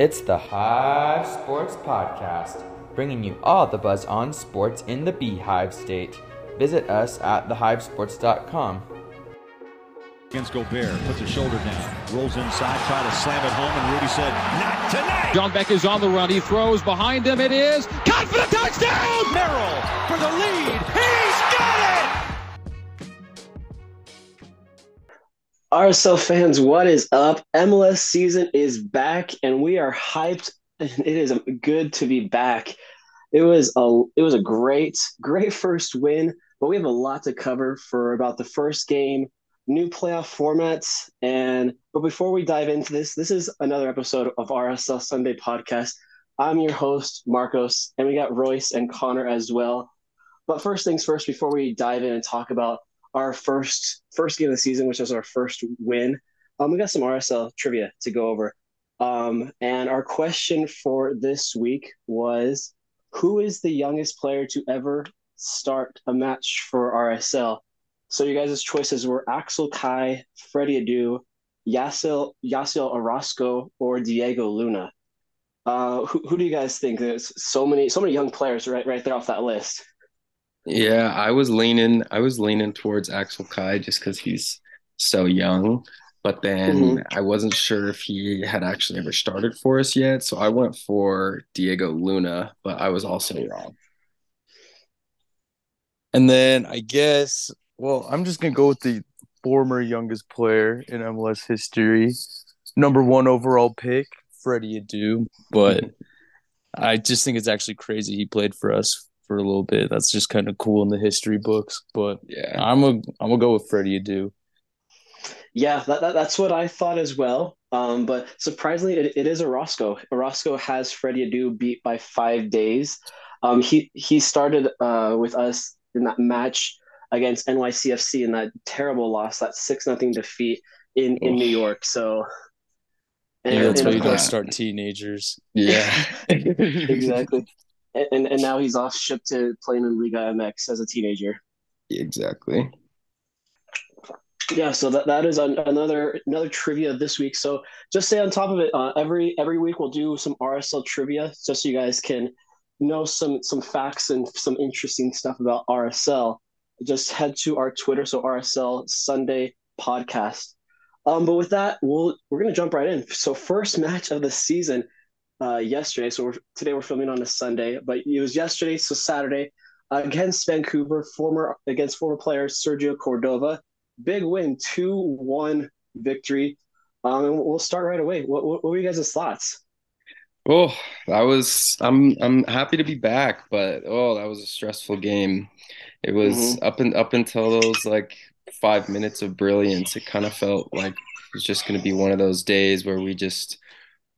It's the Hive Sports Podcast, bringing you all the buzz on sports in the Beehive State. Visit us at thehivesports.com. Against Gobert, puts his shoulder down, rolls inside, try to slam it home, and Rudy said, "Not tonight." John Beck is on the run. He throws behind him. It is caught for the touchdown. Merrill for the lead. He's RSL fans, what is up? MLS season is back, and we are hyped. And it is good to be back. It was a it was a great great first win, but we have a lot to cover for about the first game, new playoff formats, and but before we dive into this, this is another episode of RSL Sunday podcast. I'm your host Marcos, and we got Royce and Connor as well. But first things first, before we dive in and talk about our first first game of the season, which was our first win. Um, we got some RSL trivia to go over. Um, and our question for this week was who is the youngest player to ever start a match for RSL? So you guys' choices were Axel Kei, Freddie Adu, Yasiel Yasiel Orozco, or Diego Luna. Uh, who, who do you guys think? There's so many so many young players right right there off that list. Yeah, I was leaning I was leaning towards Axel Kei just because he's so young. But then Mhm. I wasn't sure if he had actually ever started for us yet. So I went for Diego Luna, but I was also wrong. And then I guess, well, I'm just gonna go with the former youngest player in MLS history, number one overall pick, Freddie Adu. But I just think it's actually crazy he played for us for a little bit. That's just kind of cool in the history books. But Yeah. I'm a I'm gonna go with Freddie Adu. Yeah, that, that, that's what I thought as well. Um, but surprisingly, it, it is Orozco. Orozco has Freddie Adu beat by five days. Um, he he started uh, with us in that match against NYCFC in that terrible loss, that six nothing defeat in, in New York. So, and, Yeah, that's and why you don't start teenagers. Yeah. exactly. And, and now he's off shipped to playing in Liga MX as a teenager. exactly. Yeah, so that, that is an, another another trivia this week. So just stay on top of it. Uh, every every week we'll do some RSL trivia, just so you guys can know some some facts and some interesting stuff about RSL. Just head to our Twitter, so RSL Sunday Podcast. Um, but with that, we'll we're gonna jump right in. So first match of the season, uh, yesterday. So we're, today we're filming on a Sunday, but it was yesterday, so Saturday, uh, against Vancouver, former against former player Sergio Cordova big win, two one victory. Um, and we'll start right away. What, what, what were you guys' thoughts? Oh, that was I'm I'm happy to be back, but oh, that was a stressful game. It was up and up until those like five minutes of brilliance. It kind of felt like it was just going to be one of those days where we just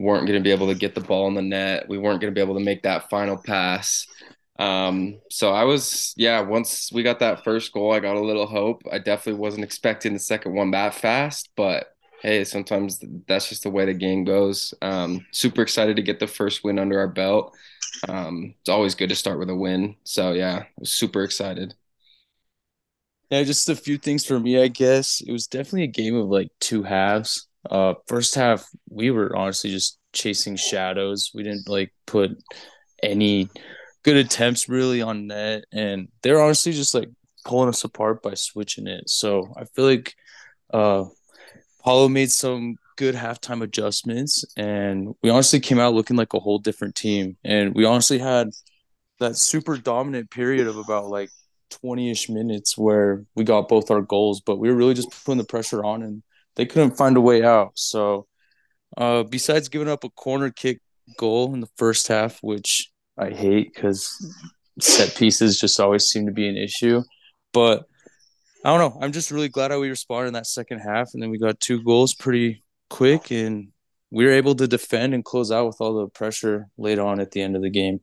weren't going to be able to get the ball in the net. We weren't going to be able to make that final pass. Um, so I was, yeah, once we got that first goal, I got a little hope. I definitely wasn't expecting the second one that fast, but hey, sometimes that's just the way the game goes. Um, super excited to get the first win under our belt. Um, it's always good to start with a win. So yeah, I was super excited. Yeah, just a few things for me, I guess. It was definitely a game of like two halves. Uh, first half, we were honestly just chasing shadows. We didn't like put any good attempts really on net, and they're honestly just like pulling us apart by switching it. So I feel like uh, Pablo made some good halftime adjustments, and we honestly came out looking like a whole different team. And we honestly had that super dominant period of about like 20-ish minutes where we got both our goals, but we were really just putting the pressure on and they couldn't find a way out. So uh, besides giving up a corner kick goal in the first half, which I hate because set pieces just always seem to be an issue. But I don't know. I'm just really glad how we responded in that second half, and then we got two goals pretty quick, and we were able to defend and close out with all the pressure laid on at the end of the game.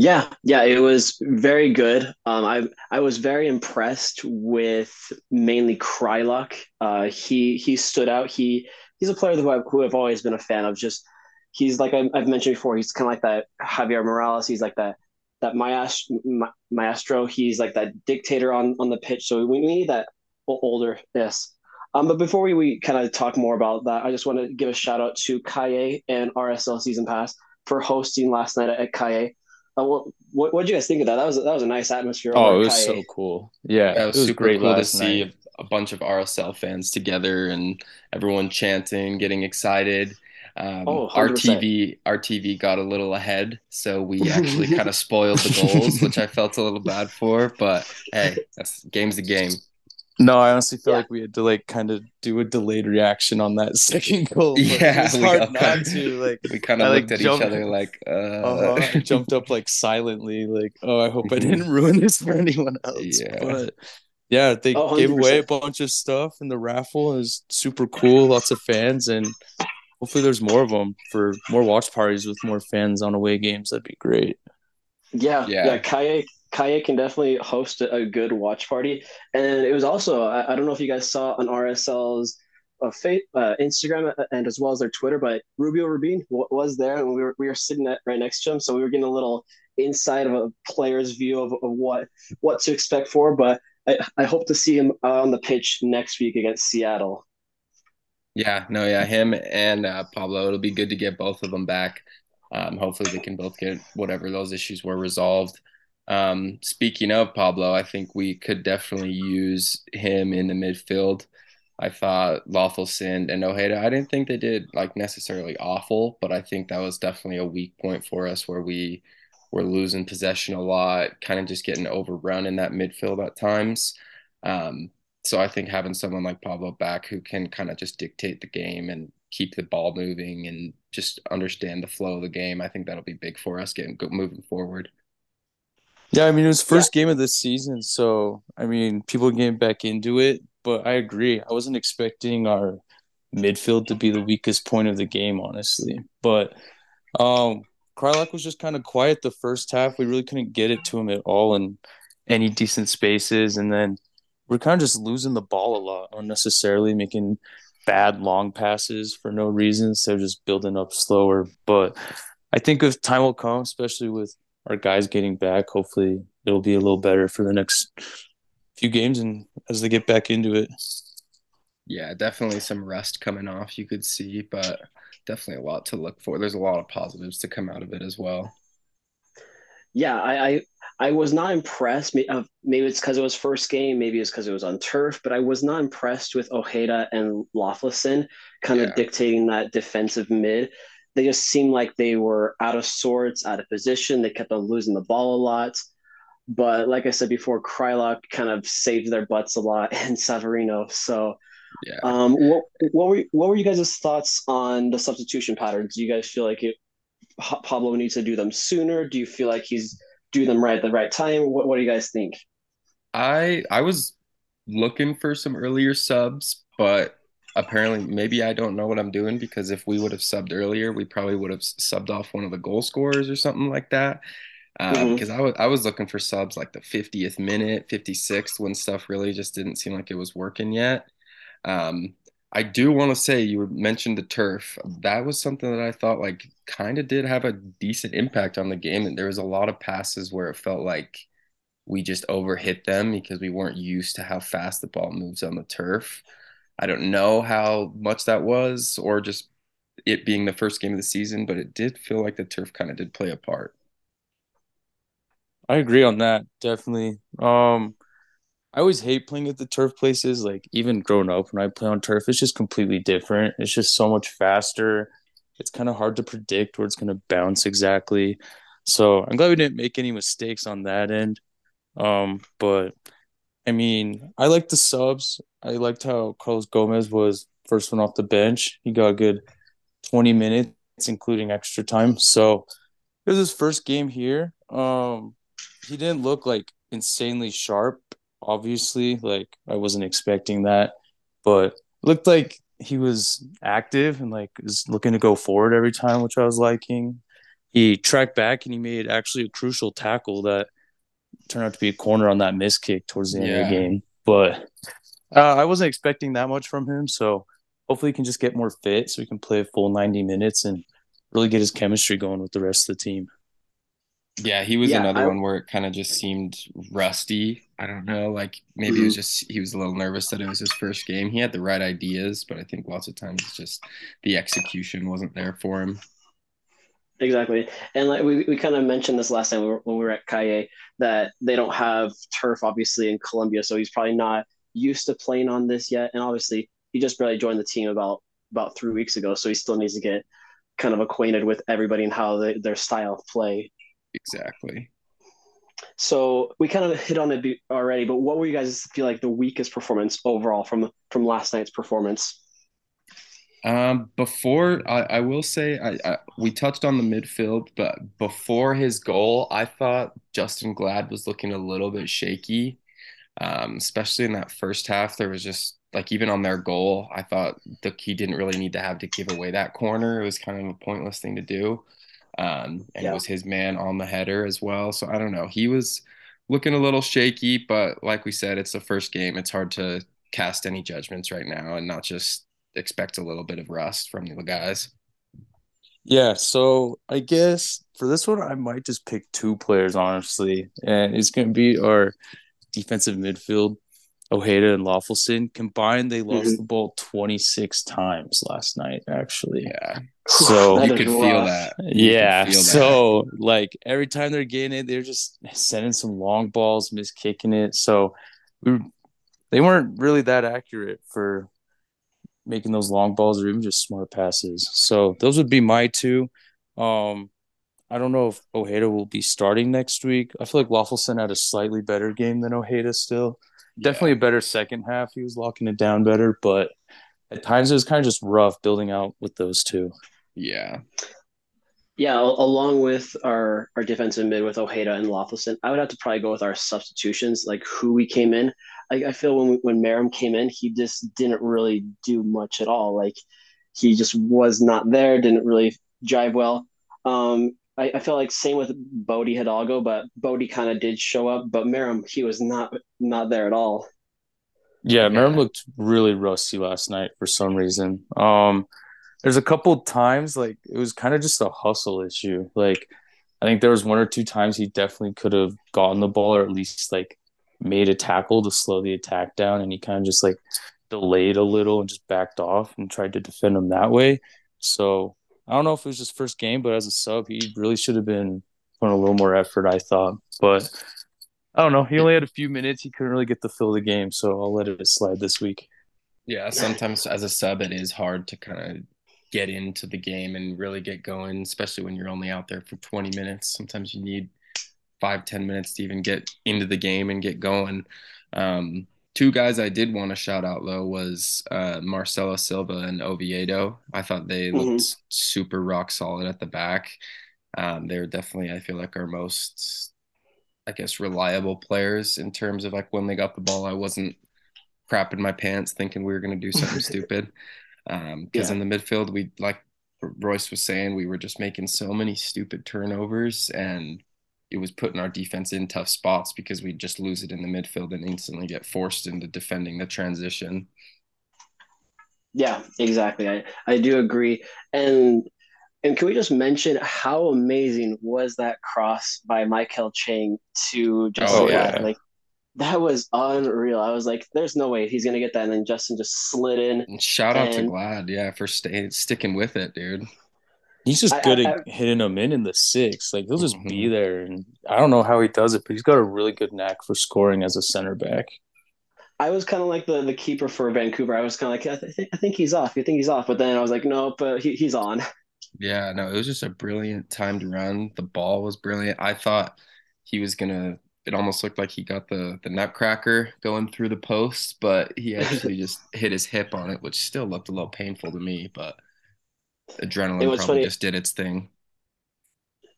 Yeah, yeah, it was very good. Um, I I was very impressed with mainly Kreilach. Uh, he he stood out. He he's a player who I've, who I've always been a fan of. Just he's like I, I've mentioned before. He's kind of like that Javier Morales. He's like that that maestro, maestro. He's like that dictator on on the pitch. So we need that older this. Um, but before we, we kind of talk more about that, I just want to give a shout out to Kaye and RSL Season Pass for hosting last night at, at Kaye. Uh, what what what did you guys think of that? That was that was a nice atmosphere. Oh, it was Kaye. so cool. Yeah, yeah it, was it was super great cool to see night. a bunch of RSL fans together and everyone chanting, getting excited. Um, oh, our TV, our TV got a little ahead, so we actually kind of spoiled the goals, which I felt a little bad for. But hey, that's game's the game. No, I honestly feel yeah. like we had to like kind of do a delayed reaction on that second goal. yeah, it was hard not to. Like we kind of looked like, at jumped, each other like, uh... uh-huh. jumped up like silently, like, oh, I hope I didn't ruin this for anyone else. Yeah. But yeah, they oh, gave away a bunch of stuff in the raffle. It was super cool. Lots of fans, and hopefully there's more of them for more watch parties with more fans on away games. That'd be great. Yeah, yeah, yeah. Kaye Kaye can definitely host a, good watch party. And it was also, I, I don't know if you guys saw on RSL's uh, fa- uh, Instagram uh, and as well as their Twitter, but Rubio Rubin w- was there and we were, we were sitting at, right next to him. So we were getting a little inside of a player's view of, of what, what to expect for. But I, I hope to see him on the pitch next week against Seattle. Yeah, no, yeah, him and uh, Pablo. It'll be good to get both of them back. Um, hopefully, they can both get whatever those issues were resolved. Um, speaking of Pablo, I think we could definitely use him in the midfield. I thought Löffelsend and Ojeda, I didn't think they did like necessarily awful, but I think that was definitely a weak point for us where we were losing possession a lot, kind of just getting overrun in that midfield at times. Um, so I think having someone like Pablo back who can kind of just dictate the game and keep the ball moving and just understand the flow of the game, I think that'll be big for us getting moving forward. Yeah, I mean it was first yeah. game of the season, so I mean people getting back into it. But I agree, I wasn't expecting our midfield to be the weakest point of the game, honestly. But um Kreilach was just kind of quiet the first half. We really couldn't get it to him at all in any decent spaces, and then we're kind of just losing the ball a lot unnecessarily, making bad long passes for no reason of just building up slower. But I think if time will come, especially with our guys getting back. Hopefully, it'll be a little better for the next few games and as they get back into it. Yeah, definitely some rust coming off you could see, but definitely a lot to look for. There's a lot of positives to come out of it as well. Yeah, I I, I was not impressed. Uh, maybe it's because it was first game. Maybe it's because it was on turf. But I was not impressed with Ojeda and Löffelsend kind of dictating that defensive mid they just seemed like they were out of sorts, out of position. They kept on losing the ball a lot. But like I said before, Kreilach kind of saved their butts a lot and Savarino. So yeah. Um, what, what were what were you guys' thoughts on the substitution patterns? Do you guys feel like it, Pablo needs to do them sooner? Do you feel like he's do them right at the right time? What What do you guys think? I I was looking for some earlier subs, but apparently maybe I don't know what I'm doing because if we would have subbed earlier, we probably would have subbed off one of the goal scorers or something like that. Because um, mm-hmm. I was I was looking for subs like the 50th minute, 56th when stuff really just didn't seem like it was working yet. Um, I do want to say you mentioned the turf. That was something that I thought like kind of did have a decent impact on the game. And there was a lot of passes where it felt like we just overhit them because we weren't used to how fast the ball moves on the turf. I don't know how much that was, or just it being the first game of the season, but it did feel like the turf kind of did play a part. I agree on that, definitely. Um, I always hate playing at the turf places. Like even growing up, when I play on turf, it's just completely different. It's just so much faster. It's kind of hard to predict where it's going to bounce exactly. So I'm glad we didn't make any mistakes on that end. Um, but I mean, I liked the subs. I liked how Carlos Gomez was first one off the bench. He got a good 20 minutes, including extra time. So it was his first game here. Um, he didn't look like insanely sharp, obviously. Like I wasn't expecting that, but looked like he was active and like was looking to go forward every time, which I was liking. He tracked back and he made actually a crucial tackle that turned out to be a corner on that miss kick towards the end yeah. of the game. But uh, I wasn't expecting that much from him. So hopefully he can just get more fit so he can play a full 90 minutes and really get his chemistry going with the rest of the team. Yeah, he was yeah, another I... one where it kind of just seemed rusty I don't know. Like maybe mm-hmm. it was just he was a little nervous that it was his first game. He had the right ideas, but I think lots of times it's just the execution wasn't there for him. Exactly, and like we, we kind of mentioned this last time when we were, when we were at Kaye that they don't have turf obviously in Colombia, so he's probably not used to playing on this yet. And obviously, he just barely joined the team about about three weeks ago, so he still needs to get kind of acquainted with everybody and how they, their style of play. Exactly. So we kind of hit on it already, but what were you guys feel like the weakest performance overall from from last night's performance? Um, before I, I will say I, I, we touched on the midfield, but before his goal, I thought Justen Glad was looking a little bit shaky, um, especially in that first half. There was just like even on their goal, I thought the he didn't really need to have to give away that corner. It was kind of a pointless thing to do. Um, and yeah. it was his man on the header as well. So I don't know. He was looking a little shaky, but like we said, it's the first game. It's hard to cast any judgments right now and not just expect a little bit of rust from the guys. Yeah, so I guess for this one, I might just pick two players, honestly, and it's going to be our defensive midfield. Ojeda and Löffelsend combined, they lost mm-hmm. the ball 26 times last night, actually. Yeah. So you could feel that. You yeah. Feel that. So, like, every time they're getting it, they're just sending some long balls, miss kicking it. So, we they weren't really that accurate for making those long balls or even just smart passes. So, those would be my two. Um, I don't know if Ojeda will be starting next week. I feel like Löffelsend had a slightly better game than Ojeda still definitely a better second half. He was locking it down better, but at times it was kind of just rough building out with those two. Yeah. Yeah, along with our our defensive mid with Ojeda and Löffelsend, I would have to probably go with our substitutions, like who we came in. I, I feel when we, when Meram came in, he just didn't really do much at all. Like he just was not there, didn't really drive well. Um, I, I feel like same with Bode Hidalgo, but Bode kind of did show up, but Meram he was not not there at all. Yeah, yeah. Meram looked really rusty last night for some reason. Um, there's a couple times like it was kind of just a hustle issue. Like I think there was one or two times he definitely could have gotten the ball or at least like made a tackle to slow the attack down, and he kind of just like delayed a little and just backed off and tried to defend him that way. So I don't know if it was his first game, but as a sub, he really should have been putting a little more effort, I thought. But I don't know. He only had a few minutes. He couldn't really get the fill of the game, so I'll let it slide this week. Yeah, sometimes as a sub, it is hard to kind of get into the game and really get going, especially when you're only out there for 20 minutes. Sometimes you need five, 10 minutes to even get into the game and get going. Um, Two guys I did want to shout out though was uh, Marcelo Silva and Oviedo. I thought they mm-hmm. looked super rock solid at the back. Um, they're definitely, I feel like, our most, I guess, reliable players in terms of like when they got the ball. I wasn't crapping my pants thinking we were going to do something stupid. Because um, yeah. in the midfield, we like Royce was saying, we were just making so many stupid turnovers and it was putting our defense in tough spots because we'd just lose it in the midfield and instantly get forced into defending the transition. Yeah, exactly. I, I do agree. And and can we just mention how amazing was that cross by Maikel Chang to Justen? Oh, yeah. Like that was unreal. I was like, "There's no way he's gonna get that." And then Justen just slid in. And shout and... out to Glad, yeah, for staying sticking with it, dude. He's just good I, I, at hitting them in in the six. Like he'll just mm-hmm. be there, and I don't know how he does it, but he's got a really good knack for scoring as a center back. I was kind of like the the keeper for Vancouver. I was kind of like, I, th- I think he's off. You think he's off? But then I was like, no, but he, he's on. Yeah, no, it was just a brilliant timed run. The ball was brilliant. I thought he was gonna. It almost looked like he got the the nutcracker going through the post, but he actually just hit his hip on it, which still looked a little painful to me. But adrenaline it probably funny. just did its thing.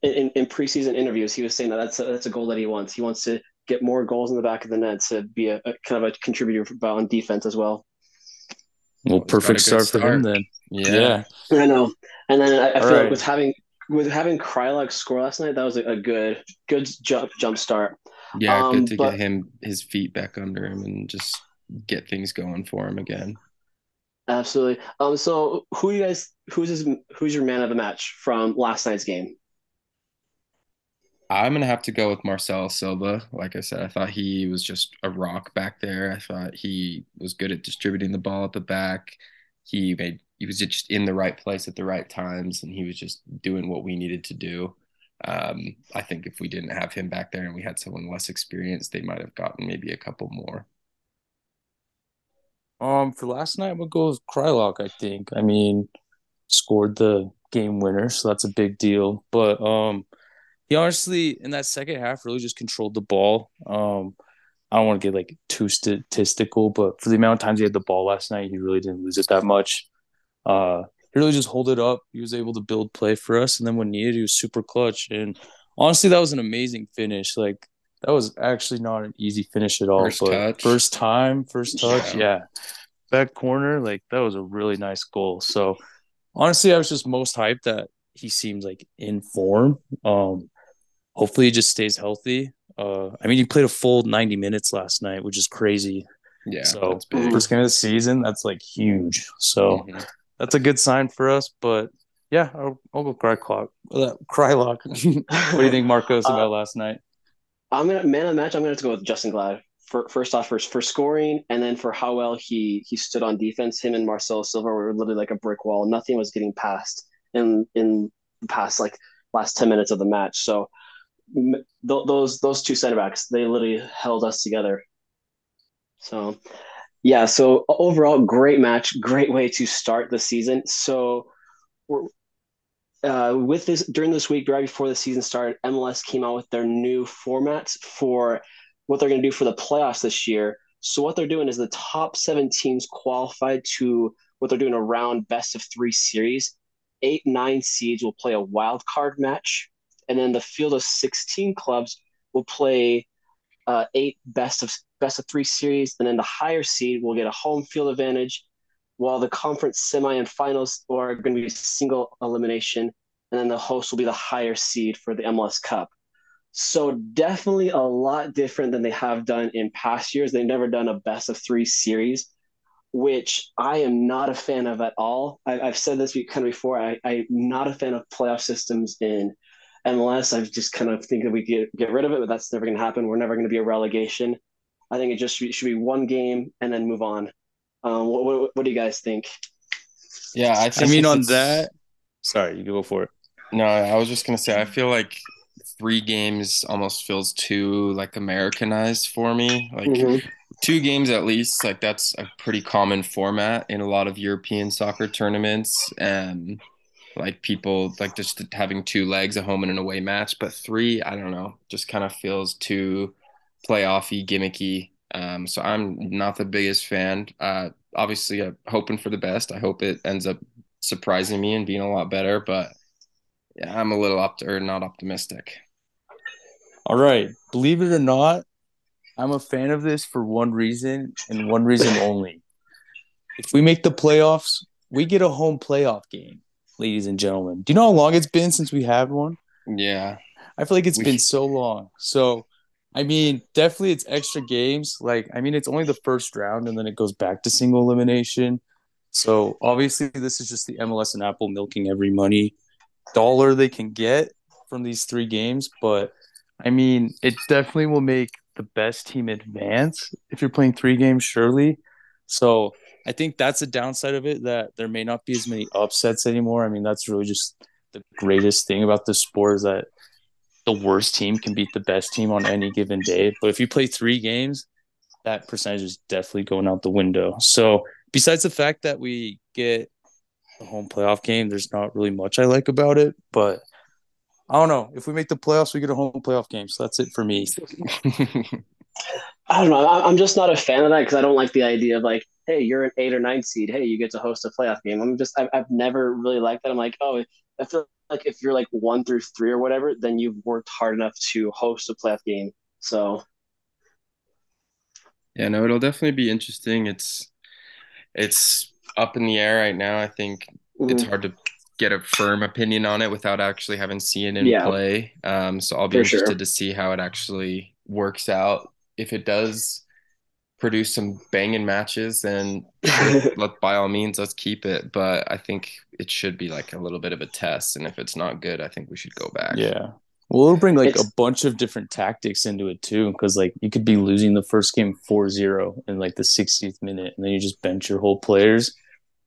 In, in preseason interviews, he was saying that that's a, that's a goal that he wants. He wants to get more goals in the back of the net to be a, a kind of a contributor for both on defense as well. Well, perfect start, start, for him then. Yeah. yeah. I know. And then I, I feel right. like with having with having Kreilach score last night, that was a, a good good jump jump start. Yeah, um, good to but, get him his feet back under him and just get things going for him again. Absolutely. Um. So, who you guys? Who's his, Who's your man of the match from last night's game? I'm gonna have to go with Marcel Silva. Like I said, I thought he was just a rock back there. I thought he was good at distributing the ball at the back. He made he was just in the right place at the right times, and he was just doing what we needed to do. Um, I think if we didn't have him back there and we had someone less experienced, they might have gotten maybe a couple more. Um, for last night, we'll go with Kreilach. I think. I mean, scored the game winner, so that's a big deal. But um, he honestly in that second half really just controlled the ball. Um, I don't want to get like too statistical, but for the amount of times he had the ball last night, he really didn't lose it that much. Uh, he really just hold it up. He was able to build play for us, and then when needed, he was super clutch. And honestly, that was an amazing finish. Like that was actually not an easy finish at all. First but touch. first time, first touch, Yeah. yeah. Back corner, like that was a really nice goal. So honestly, I was just most hyped that he seems like in form. Um, hopefully he just stays healthy. Uh, I mean, he played a full 90 minutes last night, which is crazy. Yeah, so that's big. first game of the season, that's like huge. So Mhm. that's a good sign for us. But yeah, I'll, I'll go cry clock. Uh, Kreilach. what do you think, Marcos, Uh, about last night? I'm gonna man of the match. I'm gonna have to go with Justen Glad. For, first off, for for scoring, and then for how well he he stood on defense. Him and Marcelo Silva were literally like a brick wall. Nothing was getting past in in the past like last ten minutes of the match. So th- those those two center backs they literally held us together. So yeah, so overall great match, great way to start the season. So we're uh, with this during this week, right before the season started, MLS came out with their new formats for what they're going to do for the playoffs this year. So what they're doing is the top seven teams qualified to what they're doing around best of three series. Eight, nine seeds will play a wild card match, and then the field of sixteen clubs will play uh, eight best of best of three series, and then the higher seed will get a home field advantage while the conference semi and finals are going to be single elimination, and then the host will be the higher seed for the MLS Cup. So definitely a lot different than they have done in past years. They've never done a best of three series, which I am not a fan of at all. I, have said this kind of before. I, I'm not a fan of playoff systems in MLS. I just kind of think that we get get rid of it, but that's never going to happen. We're never going to be a relegation. I think it just should be, should be one game and then move on. Um, what, what, what do you guys think? Yeah, I I mean, on that, sorry, you go for it. No, I was just gonna say I feel like three games almost feels too like Americanized for me. Like Mhm. two games at least, like that's a pretty common format in a lot of European soccer tournaments. And like people like just having two legs, a home and an away match. But three, I don't know, just kind of feels too playoffy, gimmicky. Um, so I'm not the biggest fan. Uh, obviously, I'm hoping for the best. I hope it ends up surprising me and being a lot better. But yeah, I'm a little up or not optimistic. All right. Believe it or not, I'm a fan of this for one reason and one reason only. If we make the playoffs, we get a home playoff game, ladies and gentlemen. Do you know how long it's been since we had one? Yeah, I feel like it's We- been so long. So, I mean, definitely it's extra games. Like, I mean, it's only the first round and then it goes back to single elimination. So, obviously, this is just the MLS and Apple milking every money dollar they can get from these three games. But, I mean, it definitely will make the best team advance if you're playing three games, surely. So, I think that's the downside of it that there may not be as many upsets anymore. I mean, that's really just the greatest thing about the sport is that the worst team can beat the best team on any given day. But if you play three games, that percentage is definitely going out the window. So besides the fact that we get a home playoff game, there's not really much I like about it. But I don't know. If we make the playoffs, we get a home playoff game. So that's it for me. I don't know. I- I'm just not a fan of that because I don't like the idea of like, hey, you're an eight or nine seed. Hey, you get to host a playoff game. I'm just, I've, I've never really liked that. I'm like, oh, I feel like if you're like one through three or whatever, then you've worked hard enough to host a playoff game. So yeah, no, it'll definitely be interesting. It's it's up in the air right now. I think it's mhm. hard to get a firm opinion on it without actually having seen it in Yeah. play. Um, so I'll be For sure. interested to see how it actually works out. If it does produce some banging matches, then let by all means let's keep it. But I think it should be like a little bit of a test, and if it's not good, I think we should go back. Yeah. Well, it'll bring like It's- a bunch of different tactics into it too, because like you could be losing the first game 4-0 in like the 60th minute, and then you just bench your whole players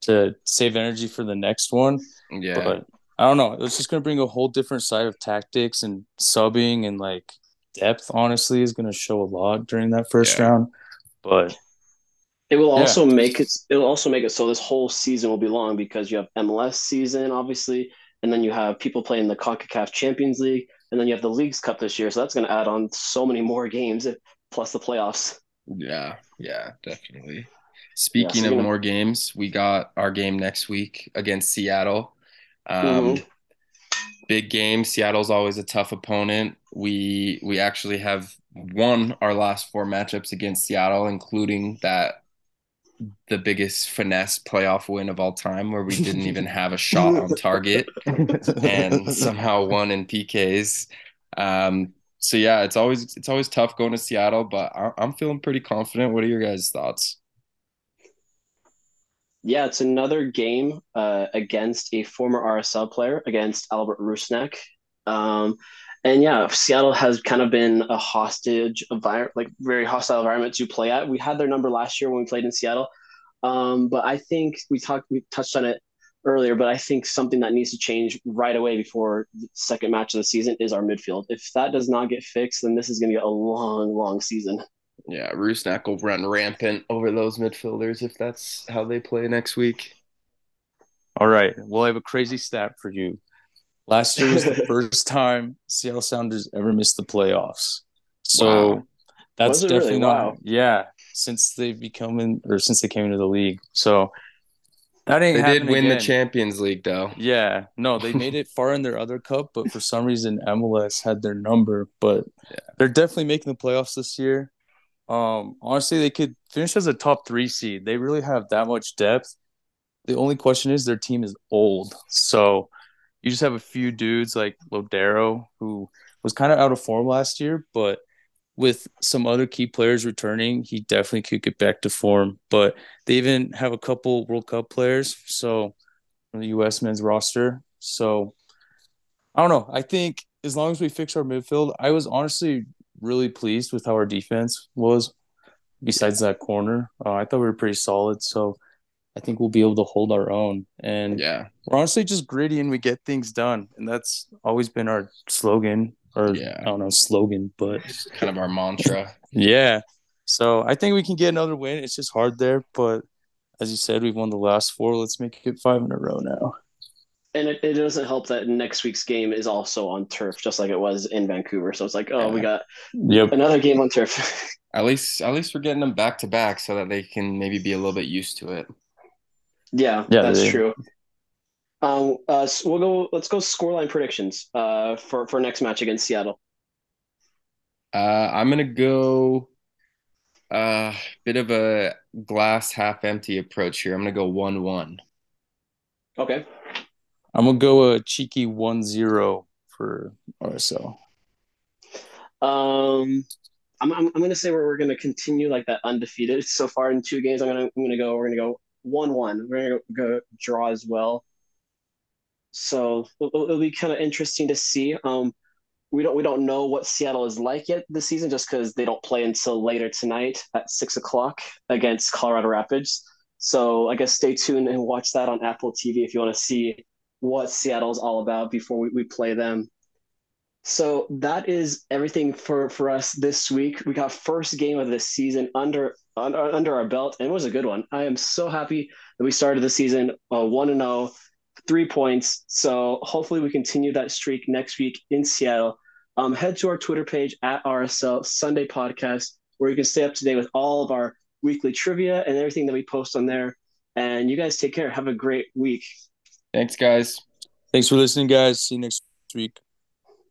to save energy for the next one. Yeah. But I don't know. It's just gonna bring a whole different side of tactics and subbing and like depth. Honestly, is gonna show a lot during that first Yeah. round. But It will Yeah. also make it. It will also make it so this whole season will be long because you have MLS season, obviously, and then you have people playing the Concacaf Champions League, and then you have the Leagues Cup this year. So that's going to add on so many more games plus the playoffs. Yeah, yeah, definitely. Speaking so of gonna- more games, we got our game next week against Seattle. Um, Mhm. Big game. Seattle's always a tough opponent. We we actually have won our last four matchups against Seattle, including that the biggest finesse playoff win of all time, where we didn't even have a shot on target and somehow won in PKs. Um, so yeah, it's always it's always tough going to Seattle, but I, I'm feeling pretty confident. What are your guys' thoughts? Yeah, it's another game uh, against a former RSL player against Albert Rusnak. Um, and yeah, Seattle has kind of been a hostage environment, like very hostile environment to play at. We had their number last year when we played in Seattle, um, but I think we talked, we touched on it earlier. But I think something that needs to change right away before the second match of the season is our midfield. If that does not get fixed, then this is going to be a long, long season. Yeah, Rusnak will run rampant over those midfielders if that's how they play next week. All right. Well, I have a crazy stat for you. Last year was the first time Seattle Sounders ever missed the playoffs. So Wow. that's Was it really? definitely not Wow. yeah, since they've become in or since they came into the league. So that ain't They did happening win the. Champions League though. Yeah, no, they made it far in their other cup, but for some reason MLS had their number. But Yeah. they're definitely making the playoffs this year. Um, honestly, they could finish as a top three seed. They really have that much depth. The only question is their team is old, so you just have a few dudes like Lodeiro who was kind of out of form last year, but with some other key players returning, he definitely could get back to form. But they even have a couple World Cup players, so the U.S. men's roster. So I don't know. I think as long as we fix our midfield, I was honestly really pleased with how our defense was. Besides that corner, uh, I thought we were pretty solid. So I think we'll be able to hold our own. And Yeah. we're honestly just gritty and we get things done. And that's always been our slogan, or Yeah. I don't know, slogan, but kind of our mantra. yeah. So I think we can get another win. It's just hard there, but as you said, we've won the last four. Let's make it five in a row now. And it, it doesn't help that next week's game is also on turf, just like it was in Vancouver. So it's like, oh, we got Yep. another game on turf. At least at least we're getting them back to back so that they can maybe be a little bit used to it. yeah, Yeah, that's true. Um, uh, so we'll go. Let's go scoreline predictions. Uh, for for next match against Seattle. Uh, I'm gonna go a uh, bit of a glass half empty approach here. I'm gonna go one one. Okay. I'm gonna go a cheeky 1-0 for RSL. Um, I'm I'm, I'm gonna say we're, we're gonna continue like that undefeated so far in two games. I'm gonna I'm gonna go. We're gonna go one one. We're gonna go, go draw as well. So it'll, it'll be kind of interesting to see. Um, we don't we don't know what Seattle is like yet this season, just because they don't play until later tonight at six o'clock against Colorado Rapids. So I guess stay tuned and watch that on Apple TV if you want to see what Seattle's all about before we, we play them. So that is everything for for us this week. We got first game of the season under under, under our belt, and it was a good one. I am so happy that we started the season uh, one and zero, three points. So hopefully we continue that streak next week in Seattle. Um, head to our Twitter page at RSL Sunday Podcast, where you can stay up to date with all of our weekly trivia and everything that we post on there. And you guys take care. Have a great week. Thanks, guys. Thanks for listening, guys. See you next week.